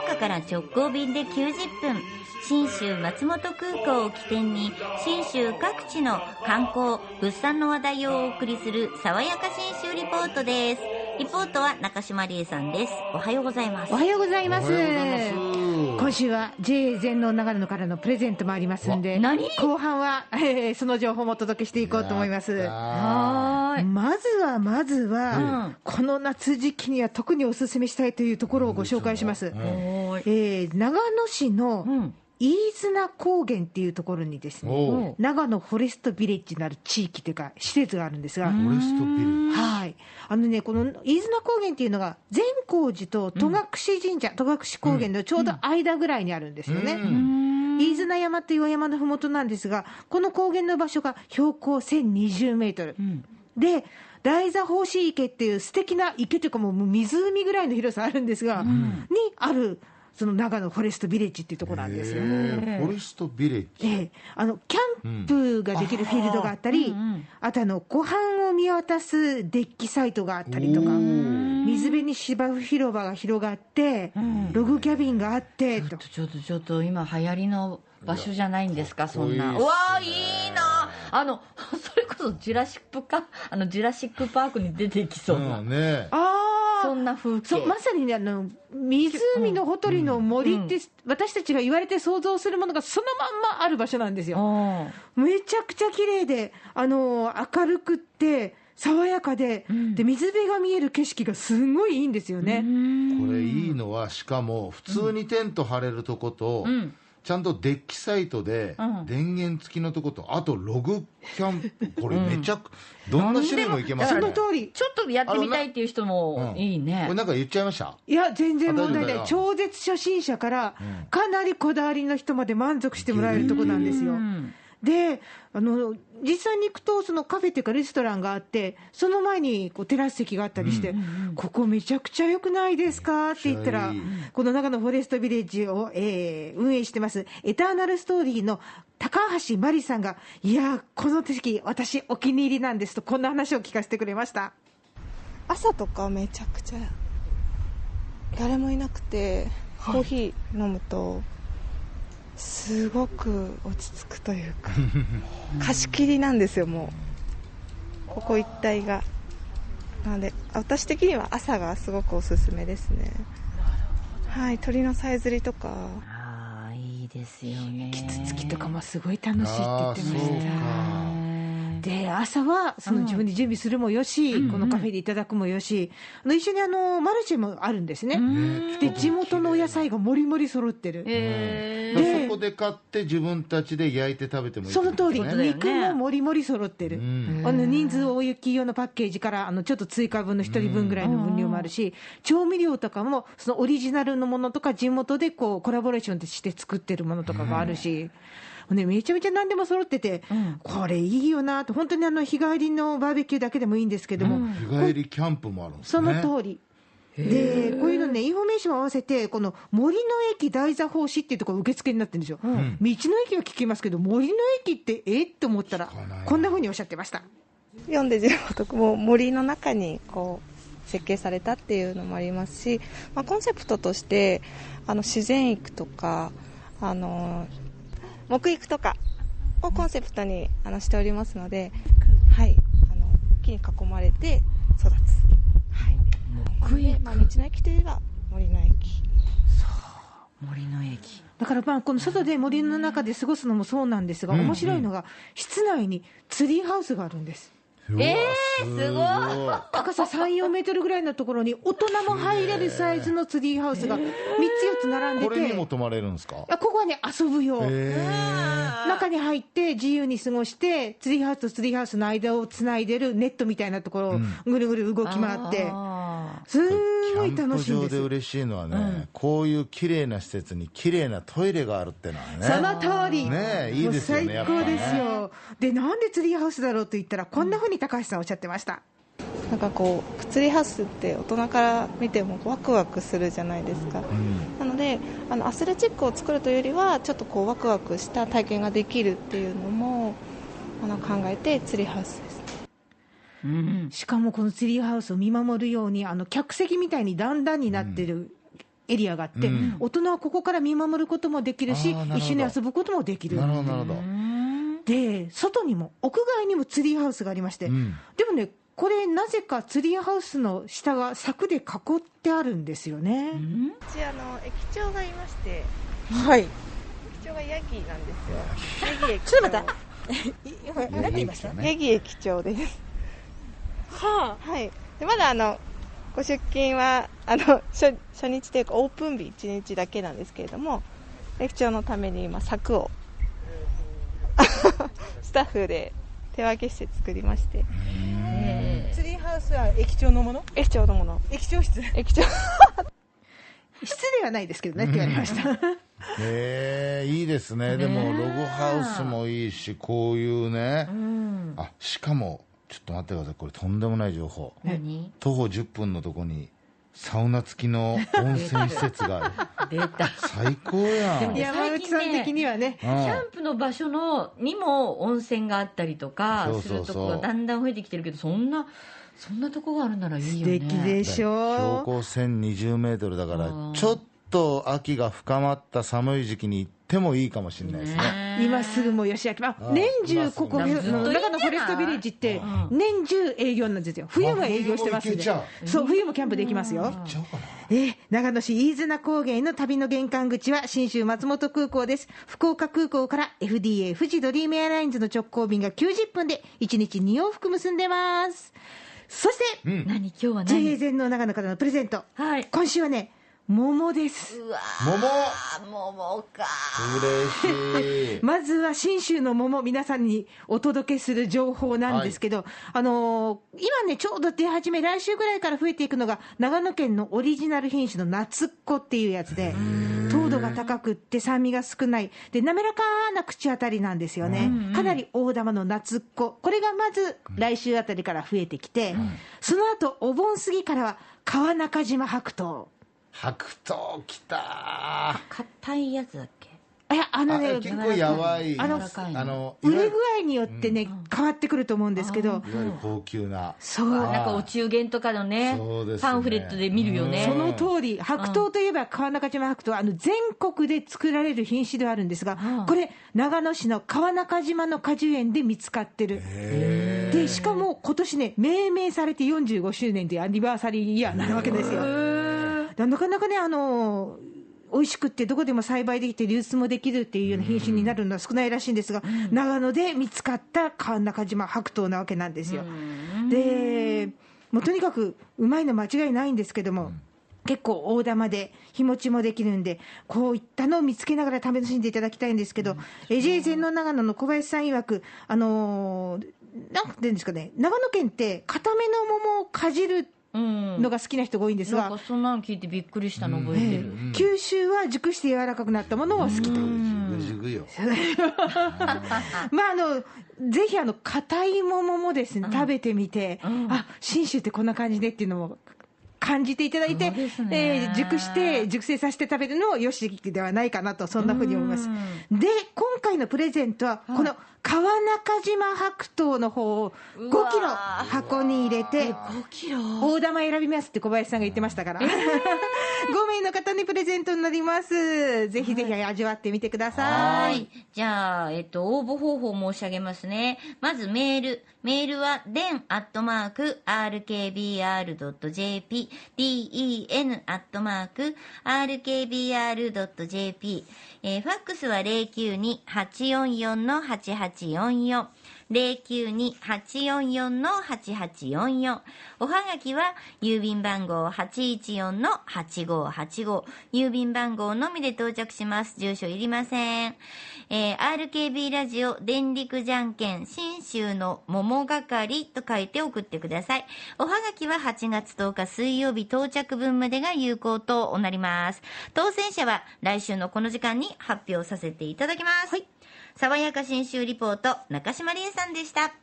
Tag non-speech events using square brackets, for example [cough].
から直行便で90分。信州松本空港を起点に信州各地の観光物産の話題をお送りする爽やか信州リポートです。リポートは中島理恵さんです。おはようございます。おはようございます。今週は JA 全農長野からのプレゼントもありますんで何？後半は、えーその情報もお届けしていこうと思います。やったい。まずはまずは、うん。この夏時期には特にお勧めしたいというところをご紹介します、おーい。えー長野市のうん。飯綱高原っていうところにですね、長野フォレストビレッジなる地域というか施設があるんですが、フォレストビルはい、あのね、この飯綱高原っていうのが、善光寺と戸隠神社、戸隠高原のちょうど間ぐらいにあるんですよね。うん。飯綱山という山のふもとなんですが、この高原の場所が標高1020メートル。んで、大座法師池っていう素敵な池というかもう湖ぐらいの広さあるんですが、にある、その長野フォレストビレッジっていうところなんですよ。へーフォレストビレッジ。ええ、あのキャンプができるフィールドがあったり、うん。うんあとあの湖畔を見渡すデッキサイトがあったりとか、水辺に芝生広場が広がって、ログキャビンがあってと、ちょっとちょっと今流行りの場所じゃないんですかそんな。いいなあの [laughs] それこそジュラシックかあのジュラシックパークに出てきそうな、うんね。あそんな風景。そうまさにねあの、湖のほとりの森って、私たちが言われて想像するものがそのまんまある場所なんですよ。うんめちゃくちゃ綺麗で、あの明るくって、爽やかで、で水辺が見える景色がすごいいいんですよね。これいいのはしかも普通にテント張れるとこと、んちゃんとデッキサイトでうん。電源付きのとことあとログキャンプ [laughs] これめちゃく、どんな種類もいけますそね。の通り。ちょっとやってみたいっていう人もいいね。これなんか言っちゃいました？いや、全然問題ない。超絶初心者から、かなりこだわりの人まで満足してもらえるとこなんですよ。うんで、あの、実際に行くと、そのカフェっていうかレストランがあって、その前にこうテラス席があったりして、ここめちゃくちゃ良くないですか？って言ったらこの長野フォレストビレッジを、えー運営してます、エターナルストーリーの高橋真理さんが、いや、この席、私お気に入りなんですと、こんな話を聞かせてくれました。朝とかめちゃくちゃ誰もいなくてコーヒー飲むとすごく落ち着くというか [laughs] 貸し切りなんですよもう。ここ一帯が。なので私的には朝がすごくおすすめですね。はい鳥のさえずりとか。ああいいですよね。キツツキとかもすごい楽しいって言ってまあーそうした。かで朝はその自分で準備するもよし、このカフェでいただくもよし、あの一緒にあのマルシェもあるんですね、で地元のお野菜がもりもり揃ってる、そこで買って自分たちで焼いて食べてもいいその通り、肉ももりもり揃ってる、ん。あの人数大雪用のパッケージからあのちょっと追加分の1人分ぐらいの分量もあるし、調味料とかもそのオリジナルのものとか、地元でこうコラボレーションして作ってるものとかがあるし。ね、めちゃめちゃ何でも揃ってて、これいいよなと、本当にあの日帰りのバーベキューだけでもいいんですけども、日帰りキャンプもあるんですそねの通り。で、こういうのね、インフォメーションを合わせて、この森の駅大座法師っていうところ受付になってるんですよ。道の駅は聞きますけど、森の駅ってえ？って思ったらこんなふうにおっしゃってました。読んで地元もう森の中にこう設計されたっていうのもありますし、まあ、コンセプトとしてあの自然育とかあの木育とかをコンセプトにあのしておりますので、はい、あの木に囲まれて育つ、はい、で、まあ、道の駅といえば森の駅。森の駅。だからまあ、この外で森の中で過ごすのもそうなんですが、面白いのが、室内にツリーハウスがあるんです。えー、すごい。高さ3、4メートルぐらいのところに、大人も入れるサイズのツリーハウスが3つ、4つ並んでこれにて、も泊まれるんですか？あここはね、遊ぶ用。へ中に入って自由に過ごして、ツリーハウスとツリーハウスの間をつないでるネットみたいなところをぐるぐる動き回って、あすんキごい楽しいんで。です嬉しいのはね、こういう綺麗な施設に綺麗なトイレがあるってのはねその通り、ねえいいですよね最高ですよ、で、なんでツリーハウスだろうと言ったら、こんなふうに高橋さんおっしゃってました。なんかこうツリーハウスって大人から見てもワクワクするじゃないですか、なのであのアスレチックを作るというよりはちょっとこうワクワクした体験ができるっていうのもあの考えてツリーハウスですうん。しかもこのツリーハウスを見守るように、あの客席みたいに段々になってるエリアがあって、うん。大人はここから見守ることもできるしる一緒に遊ぶこともできる。なるほどなるほど。で外にも屋外にもツリーハウスがありまして、うん。でもねこれなぜかツリーハウスの下が柵で囲ってあるんですよね、うちあの駅長がいましてはい。駅長がヤギなんですよ。ヤギ。駅長。ちょっと待って。何て言いましたね。ヤギ駅長ですははい。でまだあのご出勤はあの初初日というかオープン日1日だけなんですけれども駅長のために今柵を [laughs] スタッフで手分けして作りまして。あ。ツリーハウスは駅長のもの？駅長のもの。駅長室？駅長。[laughs] 室ではないですけどねって言われました、[laughs] へえいいですね。でもログハウスもいいしこういうね、あしかもちょっと待ってください。これとんでもない情報。何？徒歩10分のとこにサウナ付きの温泉施設がある。[laughs] 出た。最高やん。でも山内さん的にはね。キャンプの場所のにも温泉があったりとかするとこがだんだん増えてきてるけどそんなそんなとこがあるならいい素よね。敵でし標ょ高1020メートルだからうん。ちょっと秋が深まった寒い時期に行ってもいいかもしれないですね。ね今すぐもう吉明あうん年中ここ今すぐの長野フォレストビレッジってうん。年中営業なんですよ。冬は営業してますんでそう冬もキャンプできますよ。えー長野市飯綱高原の旅の玄関口は信州松本空港です。福岡空港から FDA 富士ドリームエアラインズの直行便が90分で1日2往復結んでます。そして、うん。何？今日は JA 何全農長野からのプレゼント。はい。今週はね桃です。うわ桃ー桃。か嬉しい。[laughs] まずは信州の桃、皆さんにお届けする情報なんですけど、あのー今ね、ちょうど出始め、来週ぐらいから増えていくのが、長野県のオリジナル品種の夏っ子っていうやつで、糖度が高くって酸味が少ない、で滑らかな口当たりなんですよね、かなり大玉の夏っ子、これがまず来週あたりから増えてきて、その後お盆過ぎからは川中島白桃。白桃きた。硬いやつだっけ？いやあのあね結構やばい。あのあの売れ具合によってね、変わってくると思うんですけど、いわゆる高級な。そう、なんかお中元とかのねね。パンフレットで見るよね。その通り、白桃といえば川中島白桃、あの全国で作られる品種ではあるんですが、うん。これ、長野市の川中島の果樹園で見つかってる。でしかも今年ね、命名されて45周年というアニバーサリーイヤーになるわけですよ。だなかなかね、あの美味しくって、どこでも栽培できて、流通もできるっていうような品種になるのは少ないらしいんですが、長野で見つかった川中島白桃なわけなんですよ。で、もうとにかくうまいの間違いないんですけども、結構大玉で日持ちもできるんで、こういったのを見つけながら楽しんでいただきたいんですけど、エジェ全の長野の小林さん曰く、あのーなんていうんですかね、長野県って、固めの桃をかじるうんのが好きな人が多いんですが、なんかそんなの聞いてびっくりしたの覚えてる、九州は熟して柔らかくなったものを好きと。[laughs] まああのぜひあの硬い桃もですね、食べてみて、うん。あ信州ってこんな感じでっていうのも感じていただいて、ね。えー熟して熟成させて食べるのをよしではないかなとそんなふうに思います。で今回のプレゼントはこの川中島白桃の方を5キロ箱に入れて5キロ？大玉選びますって小林さんが言ってましたから、[laughs] 5名の方にプレゼントになります。ぜひぜひ味わってみてください。はい。じゃあ、えっと、応募方法申し上げますね。まずメール。メールは、den アットマーク、rkbr.jp、den アットマーク、rkbr.jp、えーファックスは092-844-8844。092-844-8844おはがきは郵便番号814-8585郵便番号のみで到着します。住所いりません、えー RKB ラジオ電力じゃんけん新州の桃係と書いて送ってください。おはがきは8月10日水曜日到着分までが有効となります。当選者は来週のこの時間に発表させていただきます、爽やか新州リポート中島理恵さんでした。